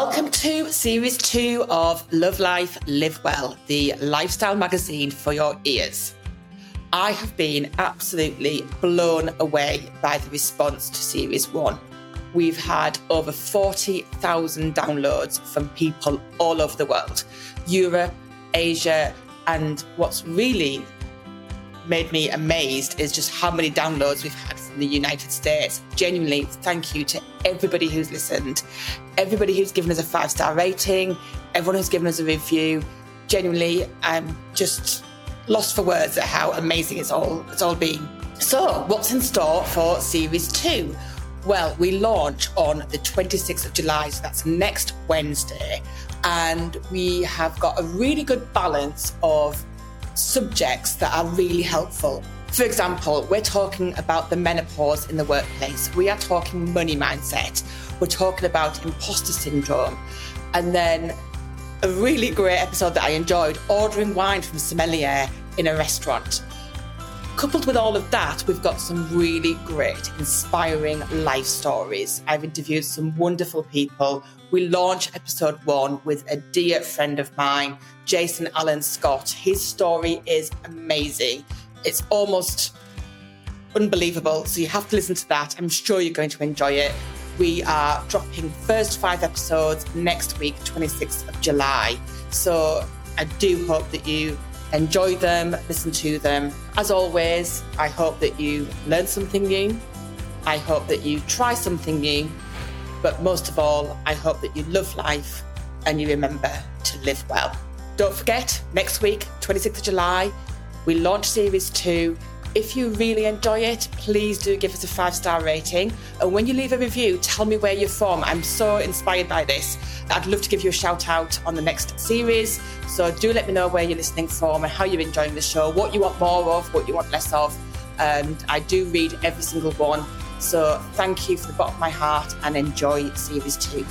Welcome to series two of Love Life, Live Well, the lifestyle magazine for your ears. I have been absolutely blown away by the response to series one. We've had over 40,000 downloads from people all over the world Europe, Asia, and what's really made me amazed is just how many downloads we've had from the United States. Genuinely, thank you to everybody who's listened, everybody who's given us a five star rating, everyone who's given us a review. Genuinely, I'm just lost for words at how amazing it's all it's all been. So, what's in store for series two? Well, we launch on the 26th of July, so that's next Wednesday, and we have got a really good balance of subjects that are really helpful. For example, we're talking about the menopause in the workplace. We are talking money mindset. We're talking about imposter syndrome. And then a really great episode that I enjoyed ordering wine from sommelier in a restaurant. Coupled with all of that, we've got some really great, inspiring life stories. I've interviewed some wonderful people. We launch episode one with a dear friend of mine, Jason Allen Scott. His story is amazing. It's almost unbelievable. So you have to listen to that. I'm sure you're going to enjoy it. We are dropping first five episodes next week, 26th of July. So I do hope that you enjoy them, listen to them. As always, I hope that you learn something new. I hope that you try something new. But most of all, I hope that you love life and you remember to live well. Don't forget, next week, 26th of July, we launch series two. If you really enjoy it, please do give us a five star rating. And when you leave a review, tell me where you're from. I'm so inspired by this. I'd love to give you a shout out on the next series. So do let me know where you're listening from and how you're enjoying the show, what you want more of, what you want less of. And I do read every single one. So thank you from the bottom of my heart and enjoy series two.